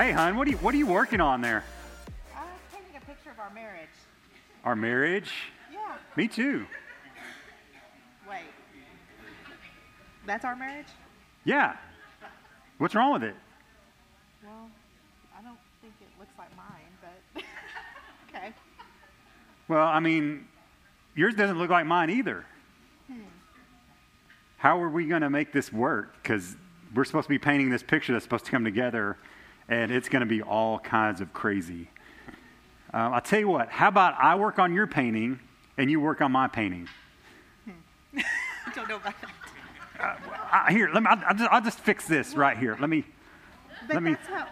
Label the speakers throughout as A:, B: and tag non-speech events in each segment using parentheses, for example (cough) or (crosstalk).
A: Hey, hon, what are you, what are you working on there?
B: I am taking a picture of our marriage.
A: Our marriage?
B: Yeah.
A: Me too.
B: Wait. That's our marriage?
A: Yeah. What's wrong with it?
B: Well, I don't think it looks like mine, but (laughs) okay.
A: Well, I mean, yours doesn't look like mine either. Hmm. How are we going to make this work? Because we're supposed to be painting this picture that's supposed to come together and it's going to be all kinds of crazy. Uh, I'll tell you what, how about I work on your painting and you work on my painting?
B: Hmm. I (laughs) don't know about that. Uh, I,
A: here, let me, I'll, just, I'll just fix this right here. Let me.
B: But let me. How,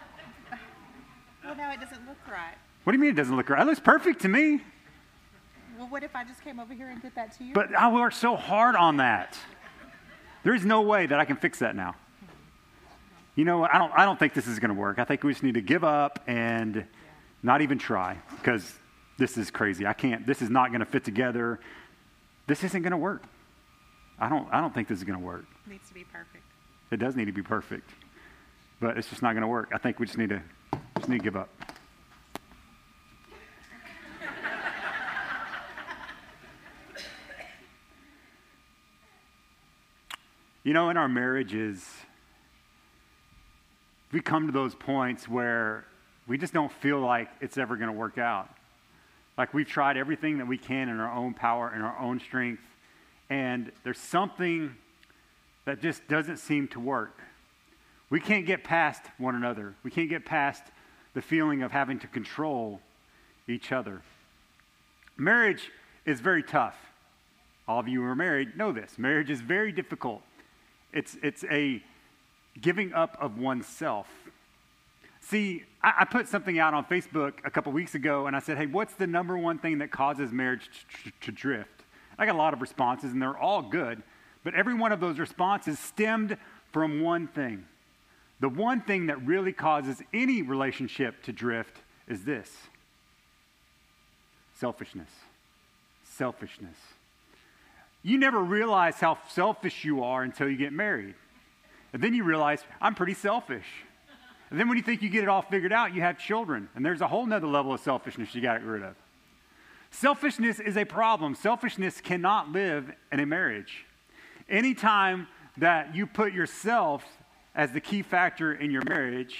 B: well, now it doesn't look right.
A: What do you mean it doesn't look right? It looks perfect to
B: me. Well, what if I just came over here and did that to you? But I
A: worked so hard on that. There is no way that I can fix that now you know, I don't, I don't think this is going to work. I think we just need to give up and not even try because this is crazy. I can't, this is not going to fit together. This isn't going to work. I don't, I don't think this is going
B: to
A: work.
B: It needs to be perfect.
A: It does need to be perfect, but it's just not going to work. I think we just need to, just need to give up. you know, in our marriages, we come to those points where we just don't feel like it's ever going to work out. Like we've tried everything that we can in our own power, and our own strength, and there's something that just doesn't seem to work. We can't get past one another, we can't get past the feeling of having to control each other. Marriage is very tough. All of you who are married know this. Marriage is very difficult. It's, it's a giving up of oneself. See, I, I put something out on Facebook a couple weeks ago and I said, hey, what's the number one thing that causes marriage to, to, to drift? I got a lot of responses and they're all good, but every one of those responses stemmed from one thing. The one thing that really causes any relationship to drift is this selfishness. Selfishness. You never realize how selfish you are until you get married. And then you realize, I'm pretty selfish. And then when you think you get it all figured out, you have children. And there's a whole nother level of selfishness you got to get rid of. Selfishness is a problem. Selfishness cannot live in a marriage. Anytime that you put yourself as the key factor in your marriage,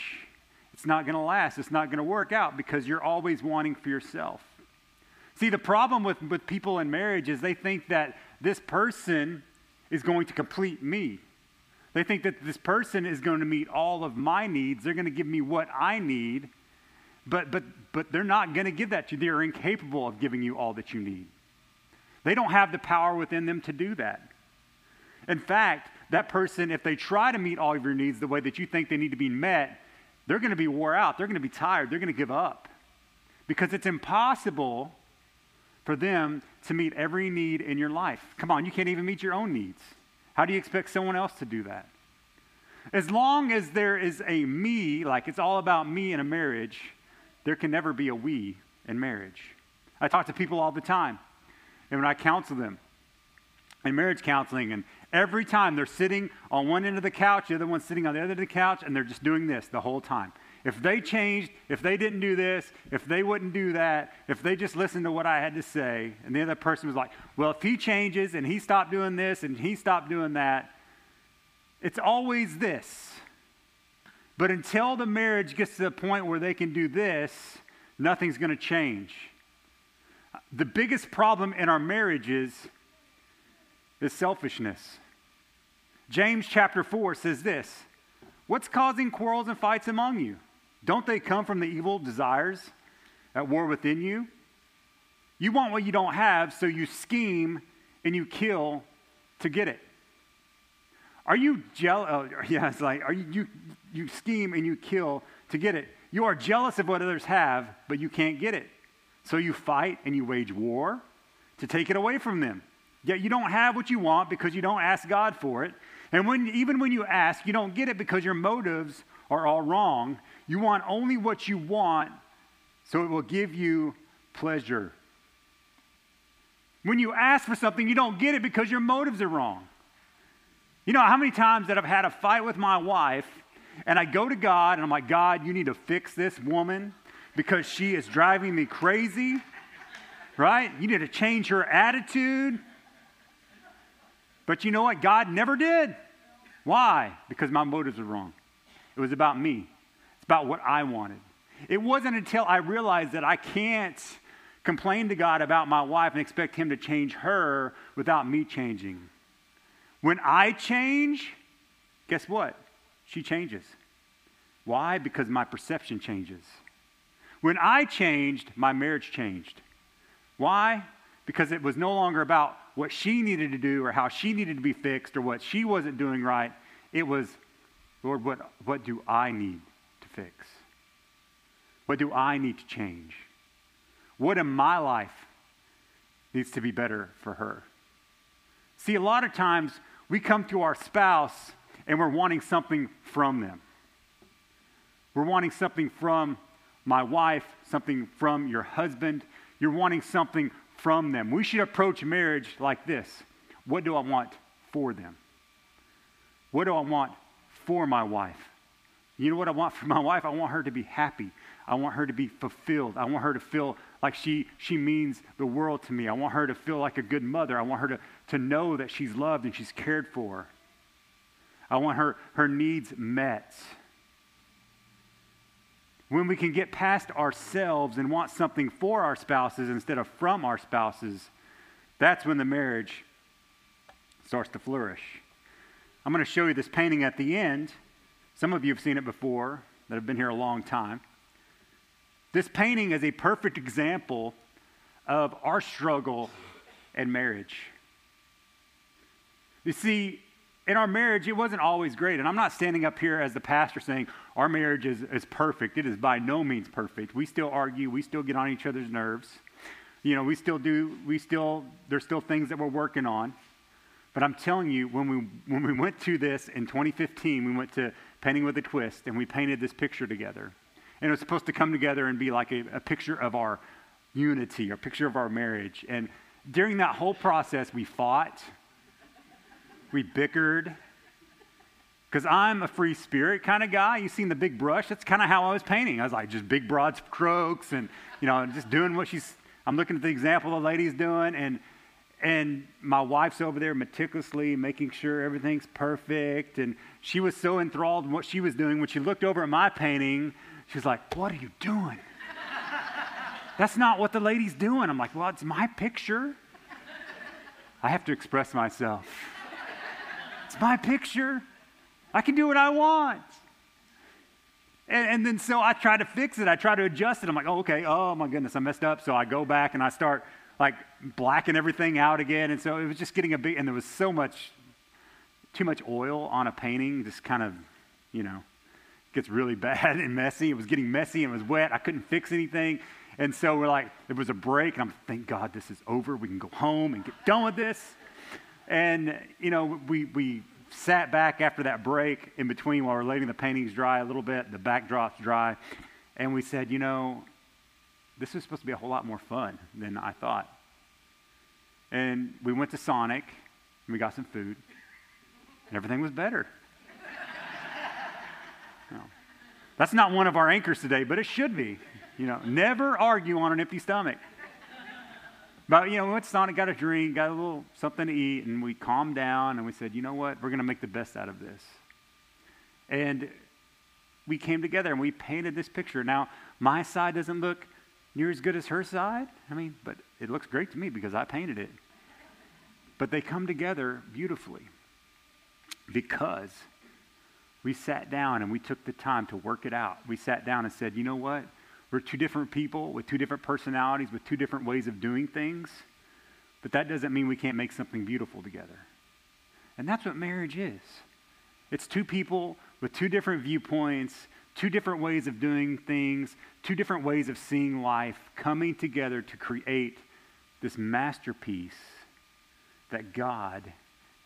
A: it's not going to last. It's not going to work out because you're always wanting for yourself. See, the problem with, with people in marriage is they think that this person is going to complete me. They think that this person is going to meet all of my needs. They're going to give me what I need, but, but, but they're not going to give that to you. They're incapable of giving you all that you need. They don't have the power within them to do that. In fact, that person, if they try to meet all of your needs the way that you think they need to be met, they're going to be wore out. They're going to be tired. They're going to give up because it's impossible for them to meet every need in your life. Come on, you can't even meet your own needs. How do you expect someone else to do that? As long as there is a me, like it's all about me in a marriage, there can never be a we in marriage. I talk to people all the time, and when I counsel them in marriage counseling, and every time they're sitting on one end of the couch, the other one's sitting on the other end of the couch, and they're just doing this the whole time. If they changed, if they didn't do this, if they wouldn't do that, if they just listened to what I had to say, and the other person was like, well, if he changes and he stopped doing this and he stopped doing that, it's always this. But until the marriage gets to the point where they can do this, nothing's going to change. The biggest problem in our marriages is selfishness. James chapter 4 says this What's causing quarrels and fights among you? Don't they come from the evil desires at war within you? You want what you don't have, so you scheme and you kill to get it. Are you jealous? Oh, (laughs) yeah, it's like, are you, you, you scheme and you kill to get it. You are jealous of what others have, but you can't get it. So you fight and you wage war to take it away from them. Yet you don't have what you want because you don't ask God for it. And when, even when you ask, you don't get it because your motives are all wrong you want only what you want so it will give you pleasure. When you ask for something, you don't get it because your motives are wrong. You know how many times that I've had a fight with my wife and I go to God and I'm like, God, you need to fix this woman because she is driving me crazy, right? You need to change her attitude. But you know what? God never did. Why? Because my motives are wrong. It was about me about what I wanted. It wasn't until I realized that I can't complain to God about my wife and expect Him to change her without me changing. When I change, guess what? She changes. Why? Because my perception changes. When I changed, my marriage changed. Why? Because it was no longer about what she needed to do or how she needed to be fixed or what she wasn't doing right. It was, Lord, what, what do I need? fix? What do I need to change? What in my life needs to be better for her? See, a lot of times we come to our spouse and we're wanting something from them. We're wanting something from my wife, something from your husband. You're wanting something from them. We should approach marriage like this What do I want for them? What do I want for my wife? You know what I want for my wife? I want her to be happy. I want her to be fulfilled. I want her to feel like she, she means the world to me. I want her to feel like a good mother. I want her to, to know that she's loved and she's cared for. I want her, her needs met. When we can get past ourselves and want something for our spouses instead of from our spouses, that's when the marriage starts to flourish. I'm going to show you this painting at the end. Some of you have seen it before that have been here a long time. This painting is a perfect example of our struggle in marriage. You see, in our marriage, it wasn't always great. And I'm not standing up here as the pastor saying our marriage is, is perfect. It is by no means perfect. We still argue, we still get on each other's nerves. You know, we still do, we still, there's still things that we're working on. But I'm telling you, when we, when we went to this in 2015, we went to Painting with a Twist, and we painted this picture together. And it was supposed to come together and be like a, a picture of our unity, a picture of our marriage. And during that whole process, we fought, we bickered, because I'm a free spirit kind of guy. You've seen the big brush. That's kind of how I was painting. I was like, just big, broad strokes and, you know, just doing what she's, I'm looking at the example the lady's doing. And and my wife's over there meticulously making sure everything's perfect. And she was so enthralled in what she was doing. When she looked over at my painting, she was like, What are you doing? (laughs) That's not what the lady's doing. I'm like, Well, it's my picture. I have to express myself. (laughs) It's my picture. I can do what I want. And, and, then so I try to fix it. I try to adjust it. I'm like, oh, okay, oh my goodness, I messed up. So I go back and I start like blacking everything out again. And so it was just getting a big, and there was so much, too much oil on a painting, just kind of, you know, gets really (laughs) bad and messy. It was getting messy and it was wet. I couldn't fix anything. And so we're like, it was a break, and I'm thank God this is over. We can go home and get done with this. And you know, we we sat back after that break in between while we're letting the paintings dry a little bit, the backdrops dry, and we said, you know, this is supposed to be a whole lot more fun than I thought and we went to Sonic and we got some food, and everything was better. no. (laughs) That's not one of our anchors today, but it should be. You know, never argue on an empty stomach. But you know, we went to Sonic, got a drink, got a little something to eat, and we calmed down and we said, you know what, we're gonna make the best out of this. And we came together and we painted this picture. Now, my side doesn't look near as good as her side. I mean, but it looks great to me because I painted it. But they come together beautifully because we sat down and we took the time to work it out. We sat down and said, you know what? We're two different people with two different personalities, with two different ways of doing things, but that doesn't mean we can't make something beautiful together. And that's what marriage is it's two people with two different viewpoints, two different ways of doing things, two different ways of seeing life coming together to create this masterpiece that God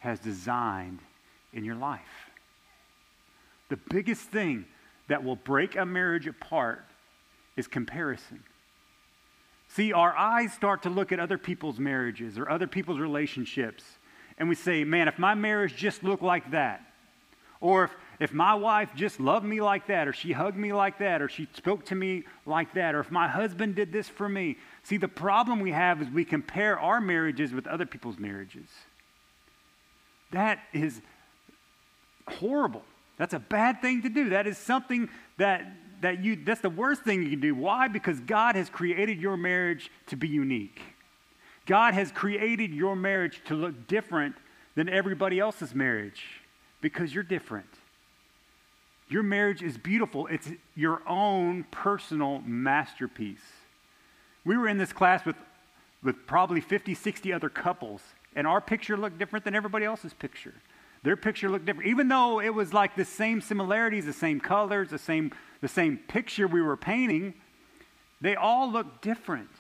A: has designed in your life. The biggest thing that will break a marriage apart is comparison. See, our eyes start to look at other people's marriages or other people's relationships, and we say, man, if my marriage just looked like that, or if if my wife just loved me like that, or she hugged me like that, or she spoke to me like that, or if my husband did this for me. See, the problem we have is we compare our marriages with other people's marriages. That is horrible. That's a bad thing to do. That is something that that you that's the worst thing you can do. Why? Because God has created your marriage to be unique. God has created your marriage to look different than everybody else's marriage because you're different. Your marriage is beautiful, it's your own personal masterpiece. We were in this class with, with probably 50, 60 other couples, and our picture looked different than everybody else's picture. Their picture looked different, even though it was like the same similarities, the same colors, the same, the same picture we were painting. They all looked different.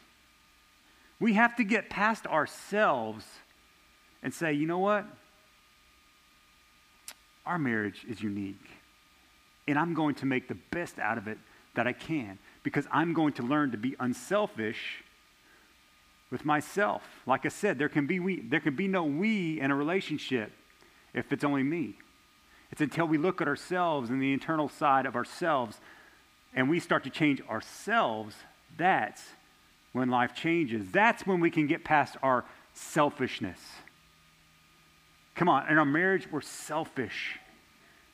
A: We have to get past ourselves and say, you know what? Our marriage is unique and I'm going to make the best out of it that I can because I'm going to learn to be unselfish with myself. Like I said, there can be we, there can be no we in a relationship if it's only me. It's until we look at ourselves and the internal side of ourselves and we start to change ourselves that's when life changes. That's when we can get past our selfishness. Come on, in our marriage, we're selfish.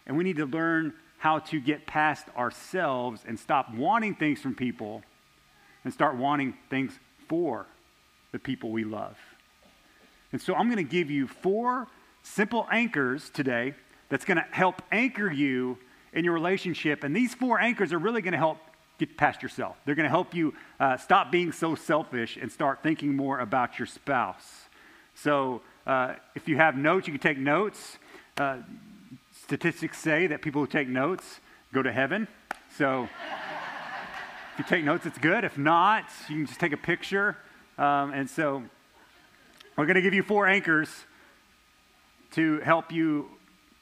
A: And we need to learn how to get past ourselves and stop wanting things from people and start wanting things for the people we love. And so I'm going to give you four simple anchors today that's going to help anchor you in your relationship. And these four anchors are really going to help get past yourself. They're going to help you uh, stop being so selfish and start thinking more about your spouse. So uh, if you have notes, you can take notes. Uh, statistics say that people who take notes go to heaven. So if you take notes, it's good. If not, you can just take a picture. Um, and so we're going to give you four anchors to help you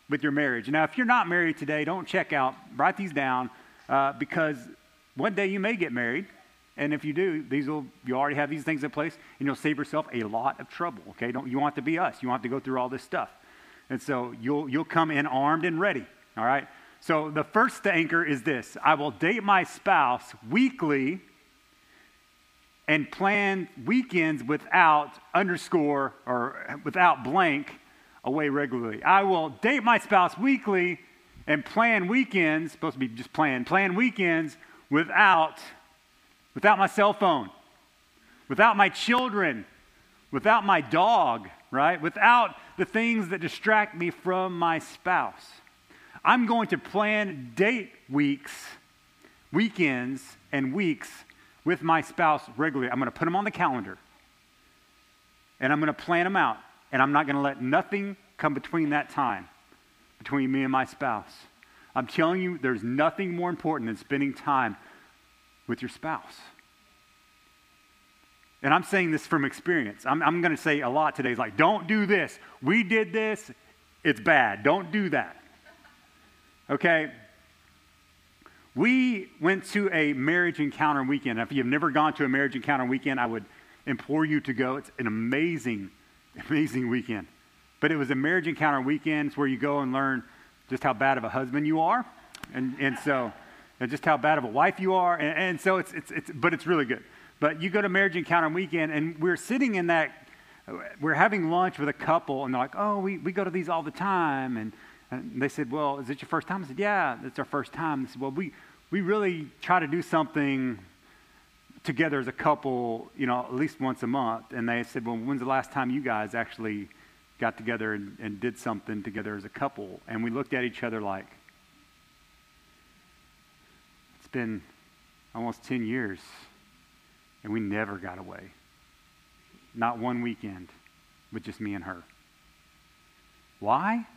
A: with your marriage. Now, if you're not married today, don't check out. Write these down uh, because one day you may get married. And if you do, these will you already have these things in place, and you'll save yourself a lot of trouble. Okay, don't you want to be us? You want to go through all this stuff? And so you'll, you'll come in armed and ready, all right? So the first anchor is this I will date my spouse weekly and plan weekends without underscore or without blank away regularly. I will date my spouse weekly and plan weekends, supposed to be just plan, plan weekends without without my cell phone, without my children, without my dog, right? Without the things that distract me from my spouse. I'm going to plan date weeks, weekends, and weeks with my spouse regularly. I'm going to put them on the calendar and I'm going to plan them out. And I'm not going to let nothing come between that time, between me and my spouse. I'm telling you, there's nothing more important than spending time with your spouse and I'm saying this from experience. I'm, I'm going to say a lot today. It's like, don't do this. We did this. It's bad. Don't do that. Okay? We went to a marriage encounter weekend. If you've never gone to a marriage encounter weekend, I would implore you to go. It's an amazing, (laughs) amazing weekend. But it was a marriage encounter weekend. It's where you go and learn just how bad of a husband you are. And, and so, and just how bad of a wife you are. And, and so it's, it's, it's, but it's really good. But you go to Marriage Encounter Weekend, and we're sitting in that, we're having lunch with a couple, and they're like, oh, we, we go to these all the time. And, and they said, well, is it your first time? I said, yeah, it's our first time. They said, well, we, we really try to do something together as a couple, you know, at least once a month. And they said, well, when's the last time you guys actually got together and, and did something together as a couple? And we looked at each other like, it's been almost 10 years. And we never got away. Not one weekend with just me and her. Why?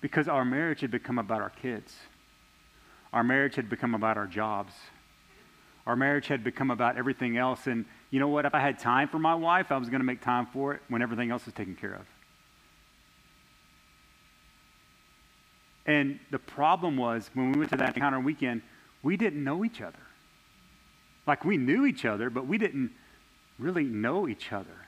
A: Because our marriage had become about our kids. Our marriage had become about our jobs. Our marriage had become about everything else. And you know what? If I had time for my wife, I was going to make time for it when everything else was taken care of. And the problem was when we went to that encounter weekend, we didn't know each other. Like we knew each other, but we didn't really know each other.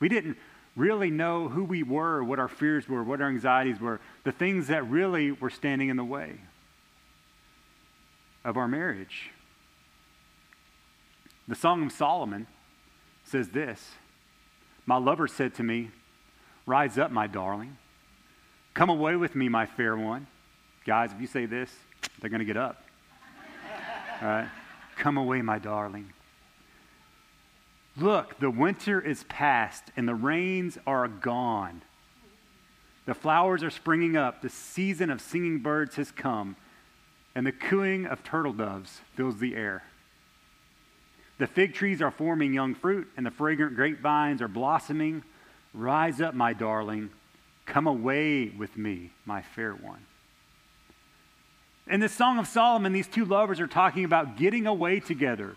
A: We didn't really know who we were, what our fears were, what our anxieties were, the things that really were standing in the way of our marriage. The Song of Solomon says this My lover said to me, Rise up, my darling. Come away with me, my fair one. Guys, if you say this, they're going to get up. (laughs) All right? Come away, my darling. Look, the winter is past and the rains are gone. The flowers are springing up. The season of singing birds has come, and the cooing of turtle doves fills the air. The fig trees are forming young fruit, and the fragrant grapevines are blossoming. Rise up, my darling. Come away with me, my fair one. In the Song of Solomon, these two lovers are talking about getting away together.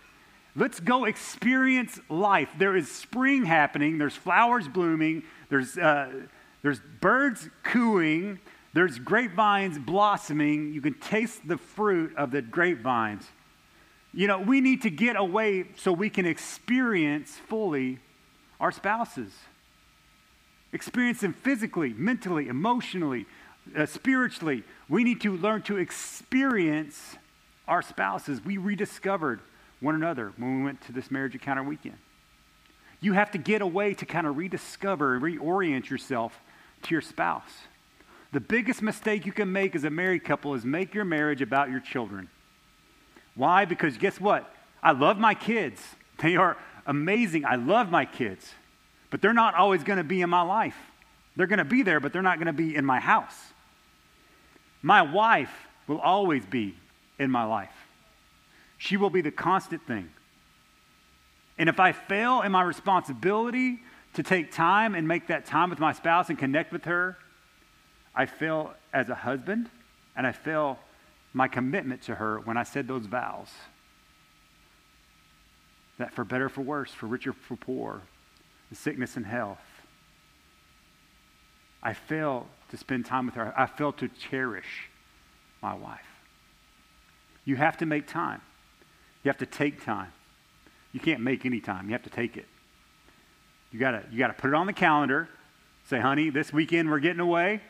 A: Let's go experience life. There is spring happening, there's flowers blooming, there's, uh, there's birds cooing, there's grapevines blossoming. You can taste the fruit of the grapevines. You know, we need to get away so we can experience fully our spouses. Experience them physically, mentally, emotionally, uh, spiritually, we need to learn to experience our spouses. We rediscovered one another when we went to this marriage encounter weekend. You have to get away to kind of rediscover and reorient yourself to your spouse. The biggest mistake you can make as a married couple is make your marriage about your children. Why? Because guess what? I love my kids. They are amazing. I love my kids, but they're not always going to be in my life. They're going to be there, but they're not going to be in my house. My wife will always be in my life. She will be the constant thing. And if I fail in my responsibility to take time and make that time with my spouse and connect with her, I fail as a husband and I fail my commitment to her when I said those vows. That for better, for worse, for richer, for poor, in sickness and health. I fail to spend time with her. I felt to cherish my wife. You have to make time. You have to take time. You can't make any time. You have to take it. You gotta you gotta put it on the calendar. Say, honey, this weekend we're getting away.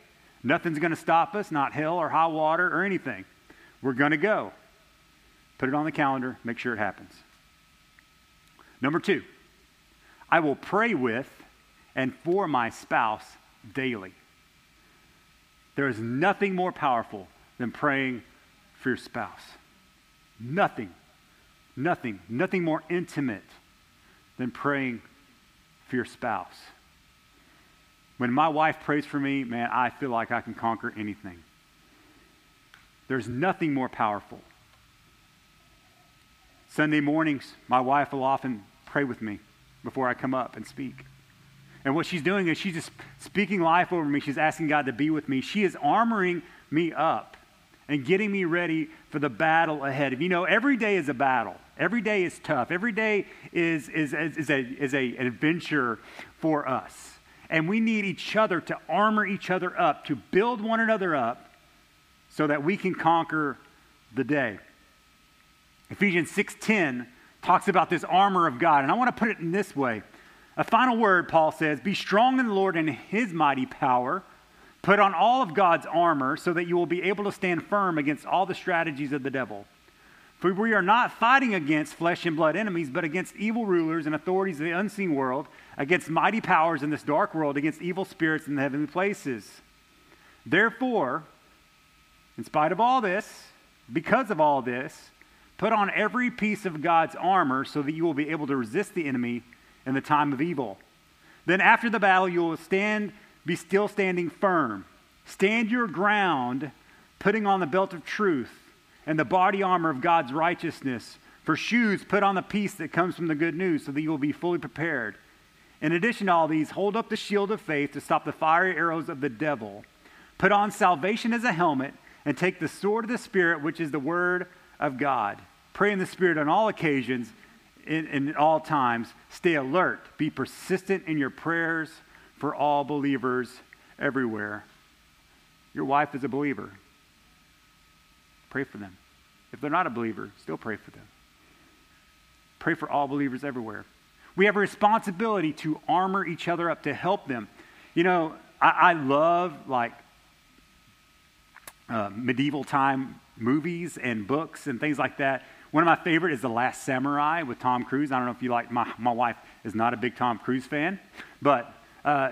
A: Nothing's gonna stop us, not hell or high water or anything. We're gonna go. Put it on the calendar, make sure it happens. Number two, I will pray with and for my spouse daily. There is nothing more powerful than praying for your spouse. Nothing, nothing, nothing more intimate than praying for your spouse. When my wife prays for me, man, I feel like I can conquer anything. There's nothing more powerful. Sunday mornings, my wife will often pray with me before I come up and speak. And what she's doing is she's just speaking life over me. She's asking God to be with me. She is armoring me up and getting me ready for the battle ahead. If you know, every day is a battle. Every day is tough. Every day is, is, is, is, a, is a, an adventure for us. And we need each other to armor each other up, to build one another up so that we can conquer the day. Ephesians 6:10 talks about this armor of God, and I want to put it in this way. A final word, Paul says Be strong in the Lord and his mighty power. Put on all of God's armor so that you will be able to stand firm against all the strategies of the devil. For we are not fighting against flesh and blood enemies, but against evil rulers and authorities of the unseen world, against mighty powers in this dark world, against evil spirits in the heavenly places. Therefore, in spite of all this, because of all this, put on every piece of God's armor so that you will be able to resist the enemy in the time of evil. Then after the battle, you will stand, be still standing firm. Stand your ground, putting on the belt of truth and the body armor of God's righteousness. For shoes, put on the peace that comes from the good news, so that you will be fully prepared. In addition to all these, hold up the shield of faith to stop the fiery arrows of the devil. Put on salvation as a helmet, and take the sword of the Spirit, which is the word of God. Pray in the Spirit on all occasions in, in all times, stay alert, be persistent in your prayers for all believers everywhere. Your wife is a believer. Pray for them. If they're not a believer, still pray for them. Pray for all believers everywhere. We have a responsibility to armor each other up to help them. You know, I, I love like uh, medieval time movies and books and things like that. One of my favorite is The Last Samurai with Tom Cruise. I don't know if you like, my, my wife is not a big Tom Cruise fan, but, uh,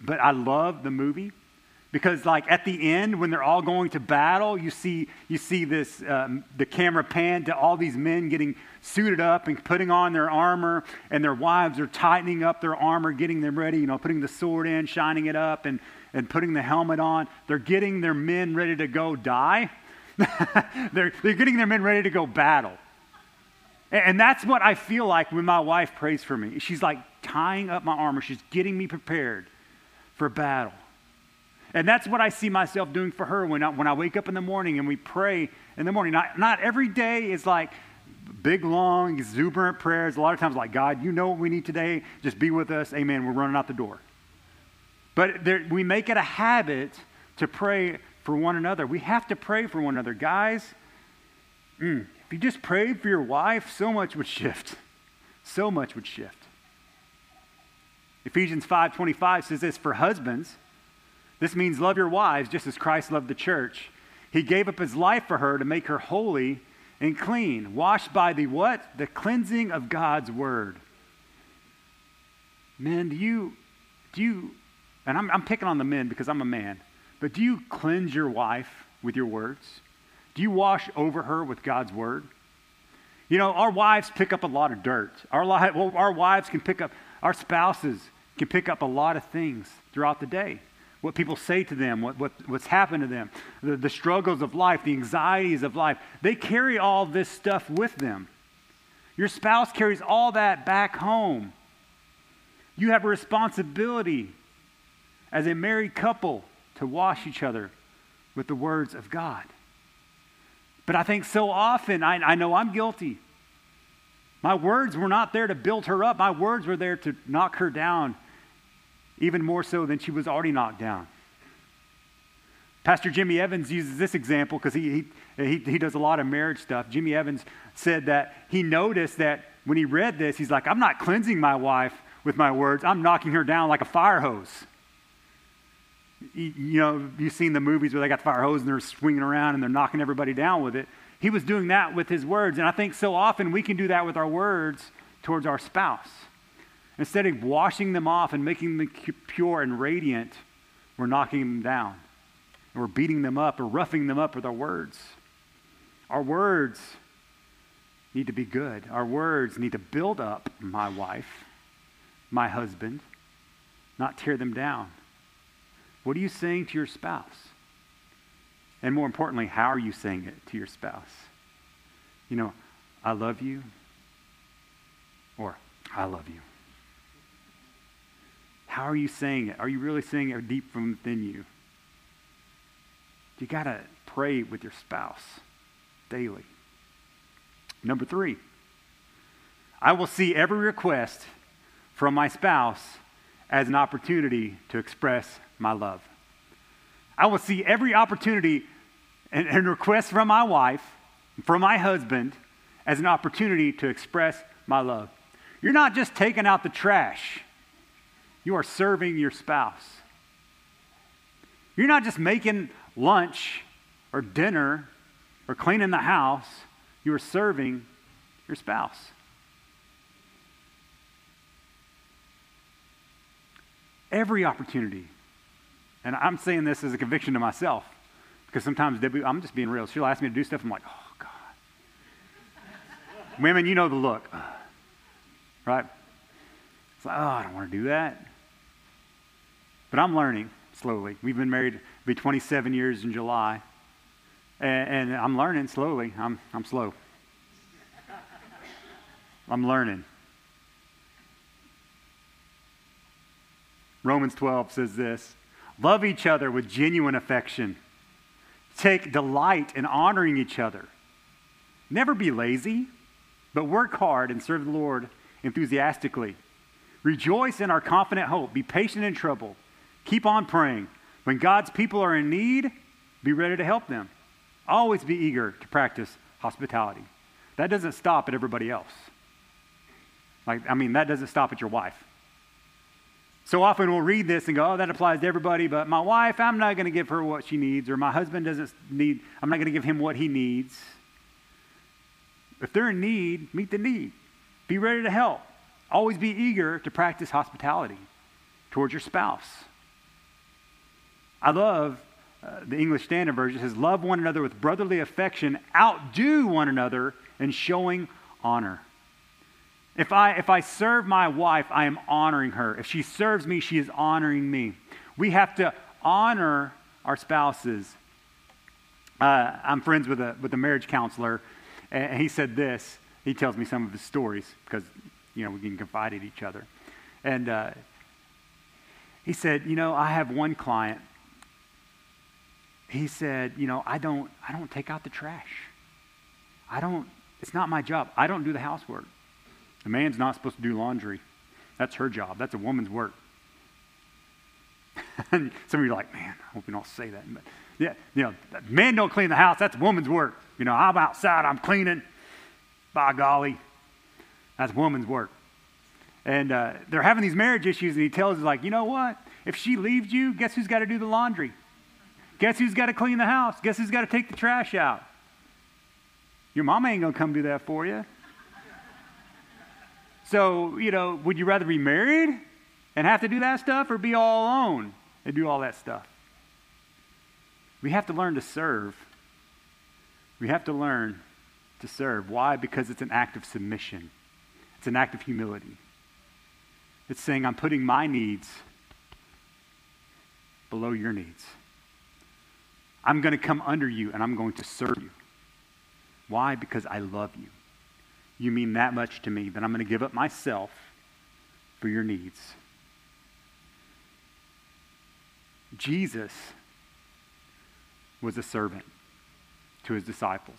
A: but I love the movie because like at the end when they're all going to battle you see you see this um, the camera pan to all these men getting suited up and putting on their armor and their wives are tightening up their armor getting them ready you know putting the sword in shining it up and and putting the helmet on they're getting their men ready to go die (laughs) they're, they're getting their men ready to go battle. And that's what I feel like when my wife prays for me. She's like tying up my armor, she's getting me prepared for battle. And that's what I see myself doing for her when I, when I wake up in the morning and we pray in the morning. Not, not every day is like big, long, exuberant prayers. A lot of times, like, God, you know what we need today. Just be with us. Amen. We're running out the door. But there, we make it a habit to pray for one another. We have to pray for one another. Guys, mm, if you just prayed for your wife, so much would shift. So much would shift. Ephesians 5:25 says this for husbands, this means love your wives just as Christ loved the church. He gave up his life for her to make her holy and clean, washed by the what? The cleansing of God's word. Men, do you do you and I'm, I'm picking on the men because I'm a man. But do you cleanse your wife with your words? Do you wash over her with God's word? You know, our wives pick up a lot of dirt. Our, li- well, our wives can pick up, our spouses can pick up a lot of things throughout the day. What people say to them, what, what, what's happened to them, the, the struggles of life, the anxieties of life. They carry all this stuff with them. Your spouse carries all that back home. You have a responsibility as a married couple to wash each other with the words of God. But I think so often, I, I know I'm guilty. My words were not there to build her up, my words were there to knock her down, even more so than she was already knocked down. Pastor Jimmy Evans uses this example because he, he, he, he, does a lot of marriage stuff. Jimmy Evans said that he noticed that when he read this, he's like, I'm not cleansing my wife with my words, I'm knocking her down like a fire hose you know, you've seen the movies where they got the fire hose and they're swinging around and they're knocking everybody down with it. He was doing that with his words. And I think so often we can do that with our words towards our spouse. Instead of washing them off and making them pure and radiant, we're knocking them down. And we're beating them up or roughing them up with our words. Our words need to be good. Our words need to build up my wife, my husband, not tear them down. What are you saying to your spouse? And more importantly, how are you saying it to your spouse? You know, I love you, or I love you. How are you saying it? Are you really saying it deep from within you? You got to pray with your spouse daily. Number three, I will see every request from my spouse as an opportunity to express my love. I will see every opportunity and, and request from my wife, from my husband, as an opportunity to express my love. You're not just taking out the trash, you are serving your spouse. You're not just making lunch or dinner or cleaning the house, you are serving your spouse. Every opportunity and I'm saying this as a conviction to myself because sometimes Debbie, I'm just being real. She'll ask me to do stuff. I'm like, oh, God. Women, you know the look, uh, right? It's like, oh, I don't want to do that. But I'm learning slowly. We've been married, be 27 years in July. And, and I'm learning slowly. I'm, I'm slow. I'm learning. Romans 12 says this Love each other with genuine affection. Take delight in honoring each other. Never be lazy, but work hard and serve the Lord enthusiastically. Rejoice in our confident hope. Be patient in trouble. Keep on praying. When God's people are in need, be ready to help them. Always be eager to practice hospitality. That doesn't stop at everybody else. Like, I mean, that doesn't stop at your wife. So often we'll read this and go, oh, that applies to everybody, but my wife, I'm not going to give her what she needs, or my husband doesn't need, I'm not going to give him what he needs. If they're in need, meet the need. Be ready to help. Always be eager to practice hospitality towards your spouse. I love uh, the English Standard Version. It says, Love one another with brotherly affection, outdo one another in showing honor. If I, if I serve my wife, I am honoring her. If she serves me, she is honoring me. We have to honor our spouses. Uh, I'm friends with a, with a marriage counselor, and he said this. He tells me some of his stories because, you know, we can confide in each other. And uh, he said, you know, I have one client. He said, you know, I don't, I don't take out the trash. I don't, it's not my job. I don't do the housework. A man's not supposed to do laundry. That's her job. That's a woman's work. (laughs) Some of you are like, man, I hope you don't say that. But yeah, you know, men don't clean the house. That's a woman's work. You know, I'm outside, I'm cleaning. By golly, that's woman's work. And uh, they're having these marriage issues, and he tells us, like, you know what? If she leaves you, guess who's got to do the laundry? Guess who's got to clean the house? Guess who's got to take the trash out? Your mama ain't going to come do that for you. So, you know, would you rather be married and have to do that stuff or be all alone and do all that stuff? We have to learn to serve. We have to learn to serve. Why? Because it's an act of submission, it's an act of humility. It's saying, I'm putting my needs below your needs. I'm going to come under you and I'm going to serve you. Why? Because I love you you mean that much to me that I'm going to give up myself for your needs. Jesus was a servant to his disciples.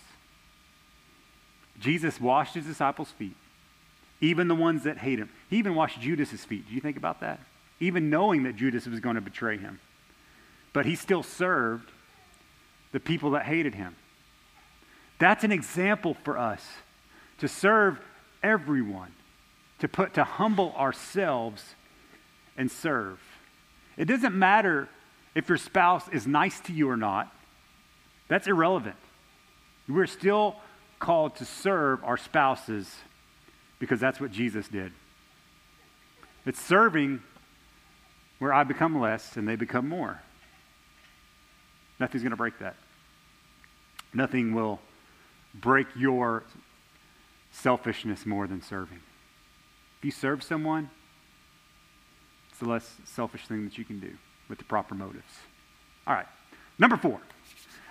A: Jesus washed his disciples' feet, even the ones that hate him. He even washed Judas's feet. Do you think about that? Even knowing that Judas was going to betray him. But he still served the people that hated him. That's an example for us to serve everyone, to put to humble ourselves and serve. It doesn't matter if your spouse is nice to you or not. That's irrelevant. We're still called to serve our spouses because that's what Jesus did. It's serving where I become less and they become more. Nothing's going to break that. Nothing will break your selfishness more than serving. If you serve someone, it's the less selfish thing that you can do with the proper motives. All right, number four,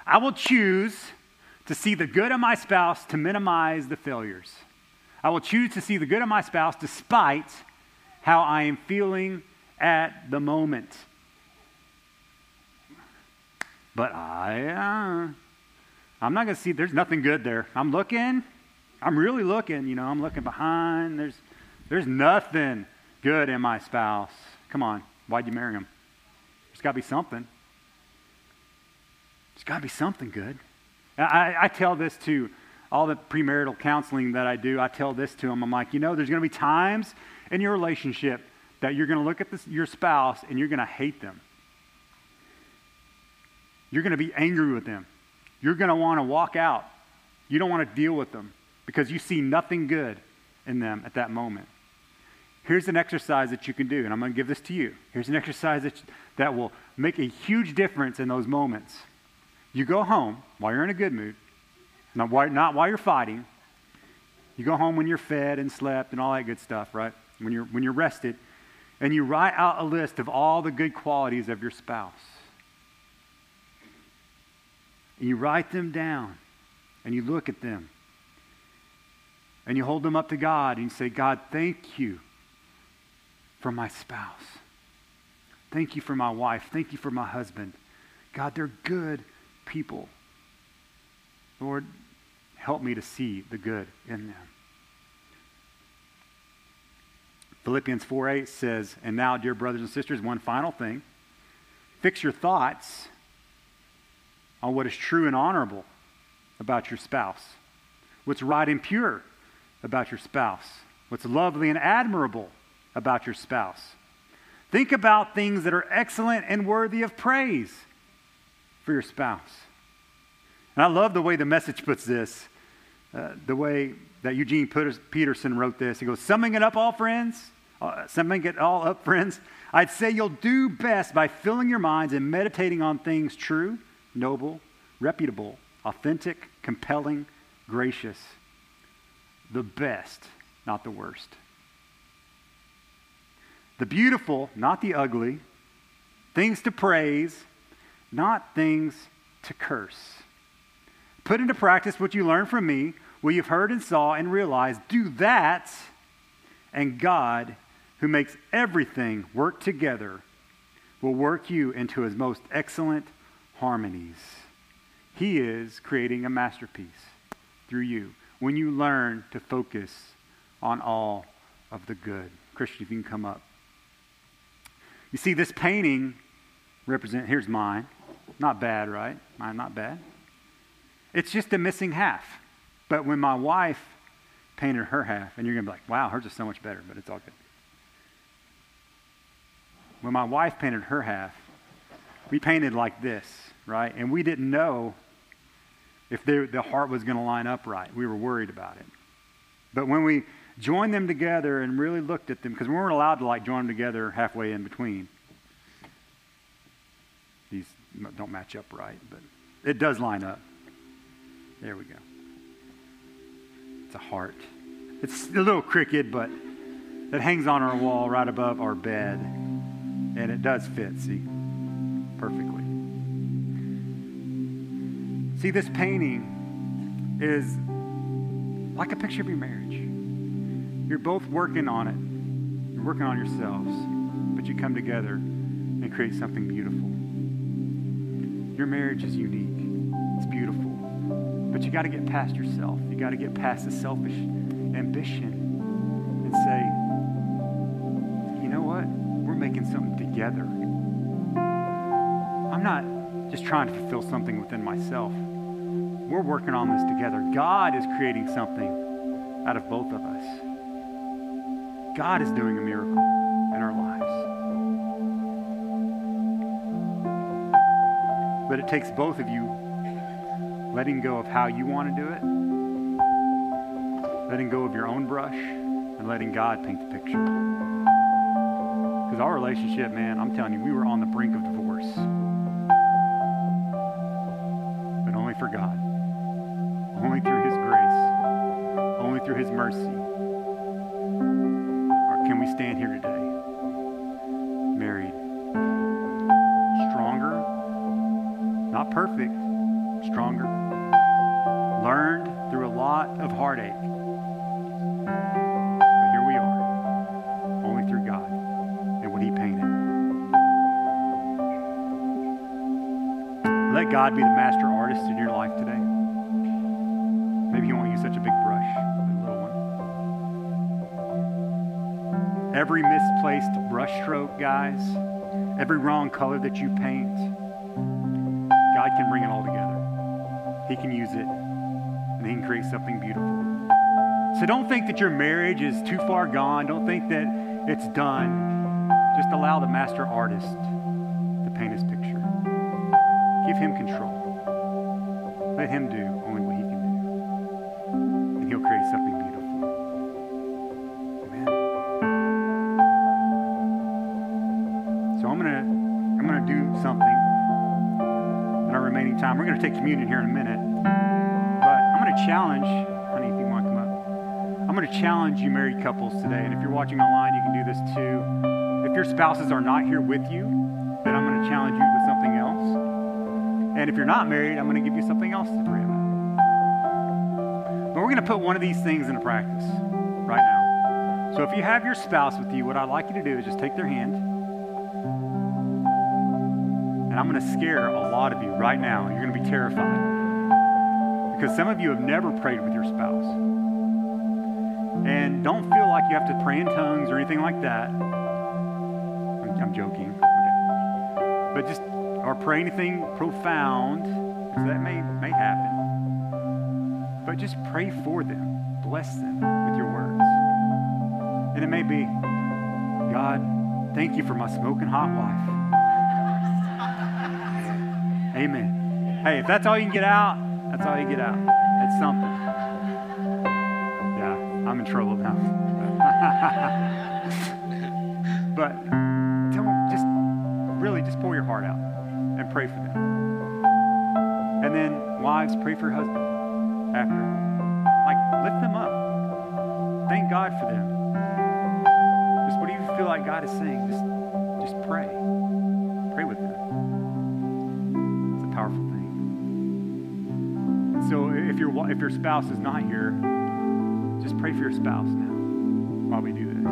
A: I will choose to see the good of my spouse to minimize the failures. I will choose to see the good of my spouse despite how I am feeling at the moment. But I, uh, I'm not going to see, there's nothing good there. I'm looking, I'm really looking, you know, I'm looking behind. There's, there's nothing good in my spouse. Come on, why'd you marry him? There's got to be something. There's got to be something good. I, I tell this to all the premarital counseling that I do. I tell this to them. I'm like, you know, there's going to be times in your relationship that you're going to look at this, your spouse and you're going to hate them. You're going to be angry with them. You're going to want to walk out. You don't want to deal with them because you see nothing good in them at that moment. Here's an exercise that you can do, and I'm going to give this to you. Here's an exercise that, that will make a huge difference in those moments. You go home while you're in a good mood, not while, not while you're fighting. You go home when you're fed and slept and all that good stuff, right? When you're, when you're rested, and you write out a list of all the good qualities of your spouse. And you write them down and you look at them and you hold them up to God and you say, God, thank you for my spouse. Thank you for my wife. Thank you for my husband. God, they're good people. Lord, help me to see the good in them. Philippians 4 8 says, And now, dear brothers and sisters, one final thing. Fix your thoughts on what is true and honorable about your spouse, what's right and pure about your spouse, what's lovely and admirable about your spouse. Think about things that are excellent and worthy of praise for your spouse. And I love the way the message puts this, uh, the way that Eugene Peterson wrote this. He goes, Summing it up, all friends, uh, summing it all up, (laughs) friends, I'd say you'll do best by filling your minds and meditating on things true, noble, reputable, authentic, compelling, gracious, the best, not the worst. The beautiful, not the ugly. Things to praise, not things to curse. Put into practice what you learned from me, what you've heard and saw and realized. Do that, and God, who makes everything work together, will work you into his most excellent harmonies. He is creating a masterpiece through you when you learn to focus on all of the good. Christian, if you can come up. You see, this painting represent here's mine. Not bad, right? Mine not bad. It's just a missing half. But when my wife painted her half, and you're gonna be like, wow, hers is so much better, but it's all good. When my wife painted her half, we painted like this, right? And we didn't know if they, the heart was going to line up right. We were worried about it. But when we joined them together and really looked at them, because we weren't allowed to like join them together halfway in between. These don't match up right, but it does line up. There we go. It's a heart. It's a little crooked, but it hangs on our wall right above our bed, and it does fit, see, perfectly. See, this painting is like a picture of your marriage. You're both working on it, you're working on yourselves, but you come together and create something beautiful. Your marriage is unique, it's beautiful, but you got to get past yourself. You got to get past the selfish ambition and say, you know what? We're making something together. I'm not just trying to fulfill something within myself. We're working on this together. God is creating something out of both of us. God is doing a miracle in our lives. But it takes both of you letting go of how you want to do it, letting go of your own brush, and letting God paint the picture. Because our relationship, man, I'm telling you, we were on the brink of divorce. through his mercy? Or can we stand here today, married, stronger, not perfect, stronger, learned through a lot of heartache? But here we are, only through God and what he painted. Let God be the master artist in your life today. Maybe he won't use such a big brush. every misplaced brushstroke, guys, every wrong color that you paint, God can bring it all together. He can use it, and He can create something beautiful. So don't think that your marriage is too far gone. Don't think that it's done. Just allow the master artist to paint his picture. Give him control. Let him do only going to take communion here in a minute. But I'm going to challenge, honey, if you want to come up, I'm going to challenge you married couples today. And if you're watching online, you can do this too. If your spouses are not here with you, then I'm going to challenge you with something else. And if you're not married, I'm going to give you something else to pray about. But we're going to put one of these things into practice right now. So if you have your spouse with you, what I'd like you to do is just take their hand and I'm going to scare a lot of you right now. You're going to be terrified. Because some of you have never prayed with your spouse. And don't feel like you have to pray in tongues or anything like that. I'm, I'm joking. Okay. But just, or pray anything profound, because that may, may happen. But just pray for them, bless them with your words. And it may be, God, thank you for my smoking hot wife. Amen. Hey, if that's all you can get out, that's all you get out. It's something. Yeah, I'm in trouble now. (laughs) but tell them, just really just pour your heart out and pray for them. And then, wives, pray for your husband after. Like, lift them up. Thank God for them. Just what do you feel like God is saying? Just, just pray. If your, if your spouse is not here, just pray for your spouse now while we do this.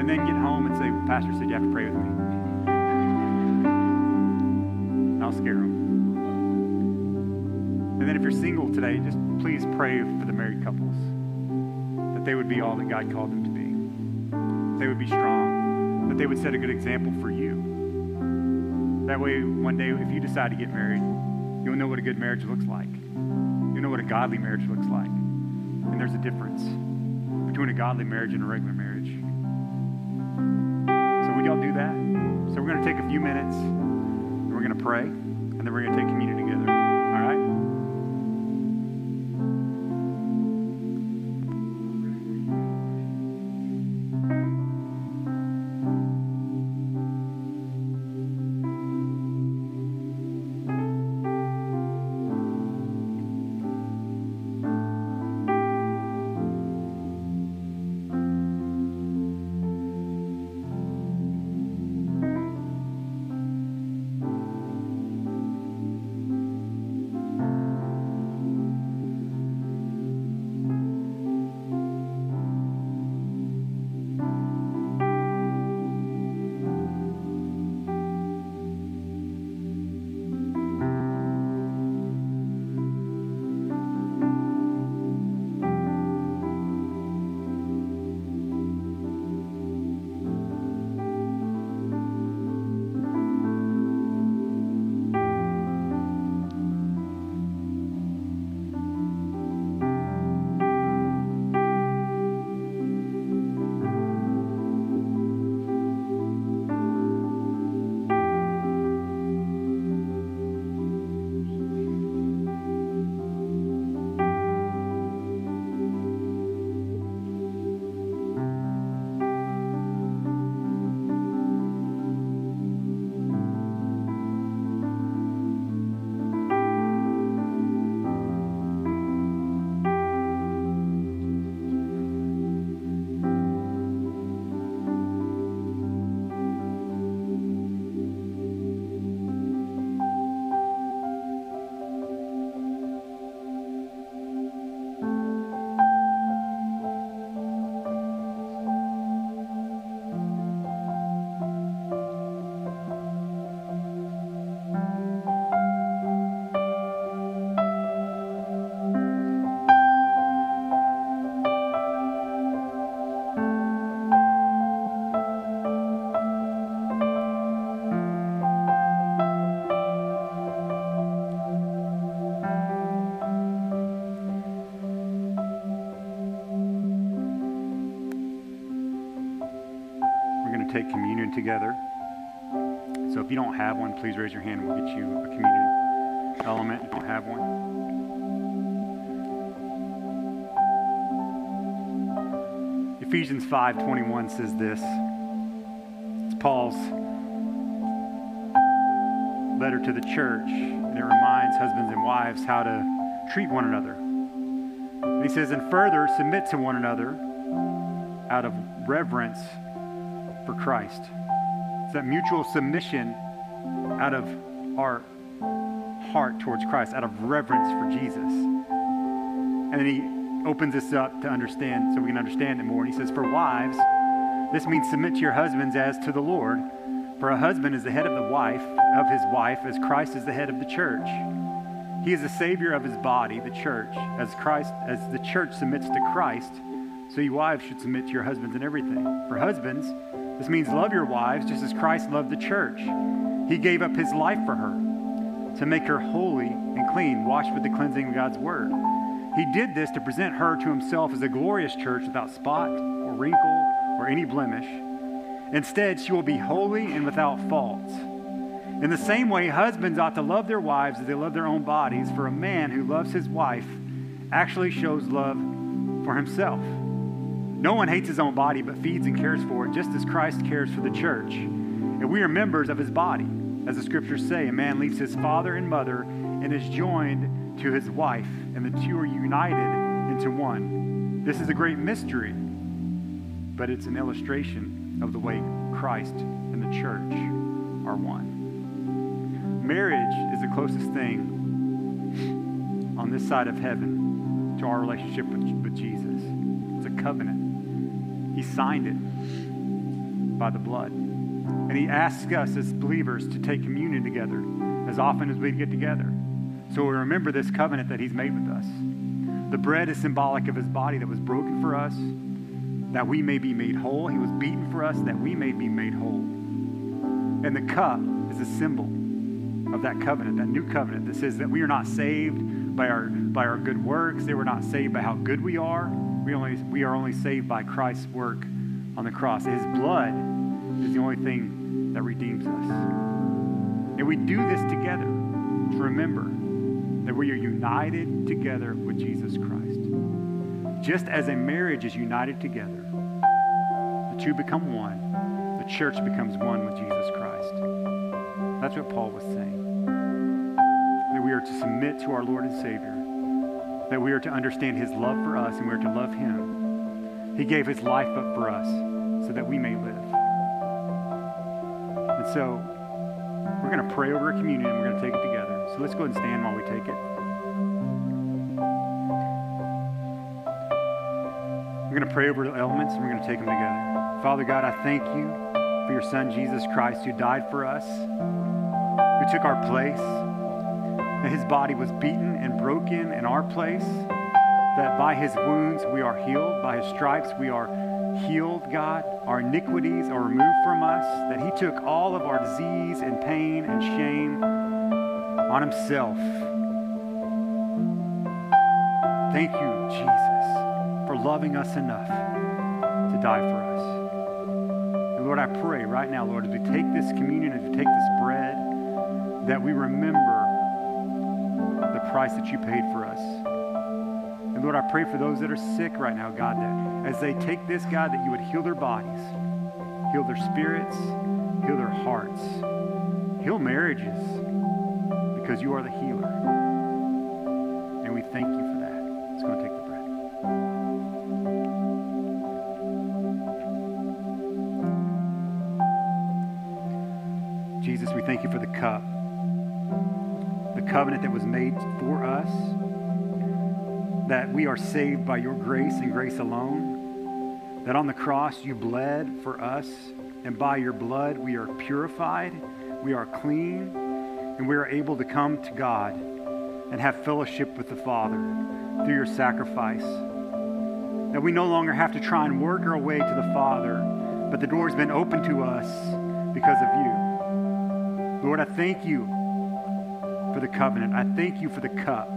A: And then get home and say, Pastor said you have to pray with me. And I'll scare him. And then if you're single today, just please pray for the married couples that they would be all that God called them to be. They would be strong, that they would set a good example for you. That way, one day, if you decide to get married, You'll know what a good marriage looks like. You'll know what a godly marriage looks like. And there's a difference between a godly marriage and a regular marriage. So, would y'all do that? So, we're going to take a few minutes and we're going to pray and then we're going to take communion together. together. So if you don't have one, please raise your hand. We'll get you a communion element if you don't have one. Ephesians 5:21 says this. It's Paul's letter to the church, and it reminds husbands and wives how to treat one another. And he says, and further, submit to one another out of reverence for Christ. It's that mutual submission out of our heart towards Christ, out of reverence for Jesus. And then he opens this up to understand, so we can understand it more. And he says, For wives, this means submit to your husbands as to the Lord. For a husband is the head of the wife, of his wife, as Christ is the head of the church. He is the savior of his body, the church, as Christ, as the church submits to Christ. So you wives should submit to your husbands in everything. For husbands, this means love your wives just as Christ loved the church. He gave up his life for her to make her holy and clean, washed with the cleansing of God's word. He did this to present her to himself as a glorious church without spot or wrinkle or any blemish. Instead, she will be holy and without fault. In the same way, husbands ought to love their wives as they love their own bodies, for a man who loves his wife actually shows love for himself. No one hates his own body, but feeds and cares for it, just as Christ cares for the church. And we are members of his body. As the scriptures say, a man leaves his father and mother and is joined to his wife, and the two are united into one. This is a great mystery, but it's an illustration of the way Christ and the church are one. Marriage is the closest thing on this side of heaven to our relationship with, with Jesus, it's a covenant. He signed it by the blood. And He asks us as believers to take communion together as often as we get together. So we remember this covenant that He's made with us. The bread is symbolic of His body that was broken for us, that we may be made whole. He was beaten for us, that we may be made whole. And the cup is a symbol of that covenant, that new covenant that says that we are not saved by our, by our good works, that we're not saved by how good we are, we, only, we are only saved by Christ's work on the cross. His blood is the only thing that redeems us. And we do this together to remember that we are united together with Jesus Christ. Just as a marriage is united together, the two become one, the church becomes one with Jesus Christ. That's what Paul was saying. That we are to submit to our Lord and Savior that we are to understand his love for us and we are to love him. He gave his life up for us so that we may live. And so we're going to pray over a communion and we're going to take it together. So let's go and stand while we take it. We're going to pray over the elements and we're going to take them together. Father God, I thank you for your son, Jesus Christ, who died for us, who took our place his body was beaten and broken in our place, that by his wounds we are healed, by his stripes we are healed, God. Our iniquities are removed from us, that he took all of our disease and pain and shame on himself. Thank you, Jesus, for loving us enough to die for us. And Lord, I pray right now, Lord, as we take this communion, as we take this bread, that we remember the price that you paid for us. And Lord, I pray for those that are sick right now, God, that as they take this, God, that you would heal their bodies, heal their spirits, heal their hearts, heal marriages, because you are the healer. And we thank you for that. It's going to take the bread. Jesus, we thank you for the cup, the covenant that was made that we are saved by your grace and grace alone, that on the cross you bled for us, and by your blood we are purified, we are clean, and we are able to come to God and have fellowship with the Father through your sacrifice. That we no longer have to try and work our way to the Father, but the door has been opened to us because of you. Lord, I thank you for the covenant. I thank you for the cup.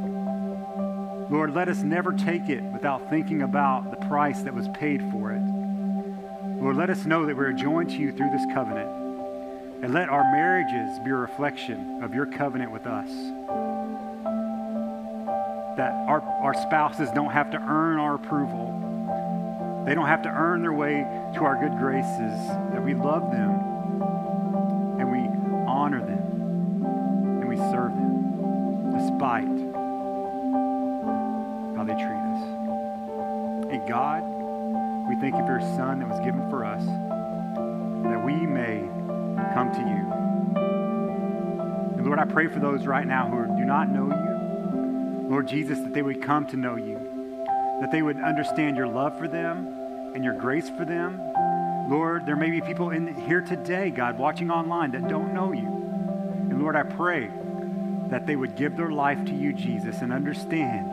A: Lord, let us never take it without thinking about the price that was paid for it. Lord, let us know that we're joined to you through this covenant. And let our marriages be a reflection of your covenant with us. That our, our spouses don't have to earn our approval, they don't have to earn their way to our good graces, that we love them and we honor them and we serve them despite they treat us. And God, we thank you for your Son that was given for us, that we may come to you. And Lord, I pray for those right now who do not know you, Lord Jesus, that they would come to know you, that they would understand your love for them and your grace for them. Lord, there may be people in here today, God, watching online that don't know you. And Lord, I pray that they would give their life to you, Jesus, and understand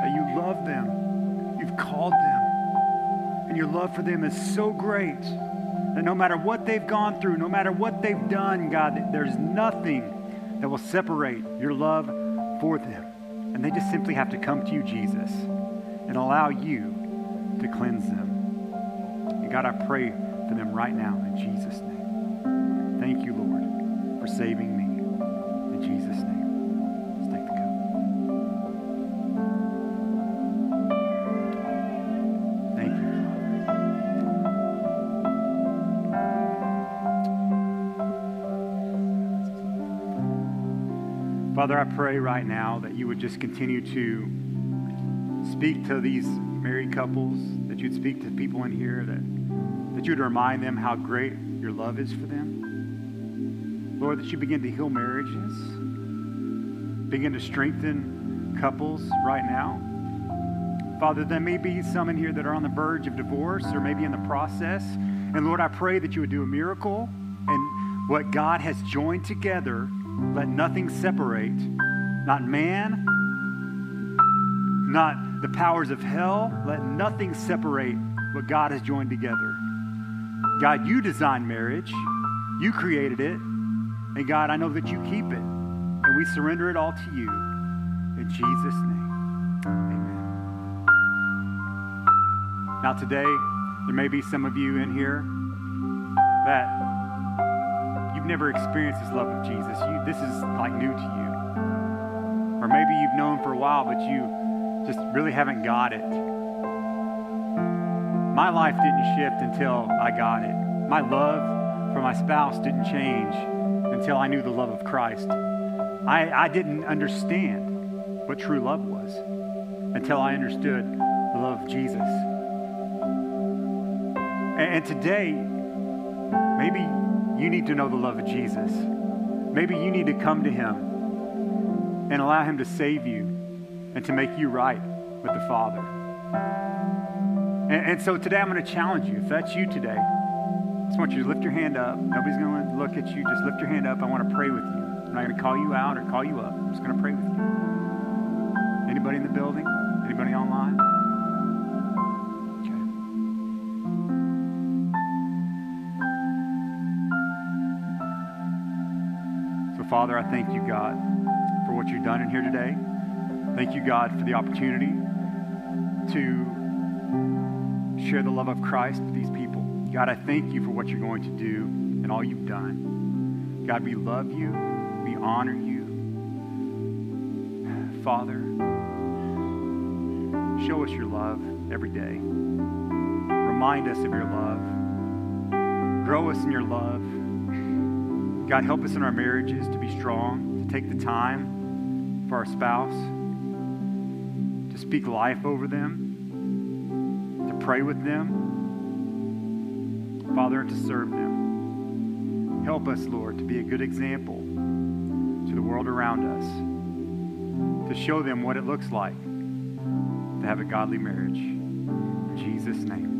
A: that you love them, you've called them, and your love for them is so great that no matter what they've gone through, no matter what they've done, God, there's nothing that will separate your love for them. And they just simply have to come to you, Jesus, and allow you to cleanse them. And God, I pray for them right now in Jesus' name. Thank you, Lord, for saving Father, I pray right now that you would just continue to speak to these married couples, that you'd speak to people in here, that, that you'd remind them how great your love is for them. Lord, that you begin to heal marriages, begin to strengthen couples right now. Father, there may be some in here that are on the verge of divorce or maybe in the process. And Lord, I pray that you would do a miracle and what God has joined together let nothing separate, not man, not the powers of hell. Let nothing separate what God has joined together. God, you designed marriage, you created it, and God, I know that you keep it, and we surrender it all to you. In Jesus' name, amen. Now, today, there may be some of you in here that never experienced this love of Jesus, you, this is like new to you. Or maybe you've known for a while, but you just really haven't got it. My life didn't shift until I got it. My love for my spouse didn't change until I knew the love of Christ. I, I didn't understand what true love was until I understood the love of Jesus. And, and today, maybe you need to know the love of Jesus. Maybe you need to come to Him and allow Him to save you and to make you right with the Father. And, and so today I'm going to challenge you. If that's you today, I just want you to lift your hand up. Nobody's going to look at you. Just lift your hand up. I want to pray with you. I'm not going to call you out or call you up. I'm just going to pray with you. Anybody in the building? Anybody online? Father, I thank you, God, for what you've done in here today. Thank you, God, for the opportunity to share the love of Christ with these people. God, I thank you for what you're going to do and all you've done. God, we love you. We honor you. Father, show us your love every day. Remind us of your love. Grow us in your love. God, help us in our marriages to be strong, to take the time for our spouse, to speak life over them, to pray with them, Father, and to serve them. Help us, Lord, to be a good example to the world around us, to show them what it looks like to have a godly marriage. In Jesus' name.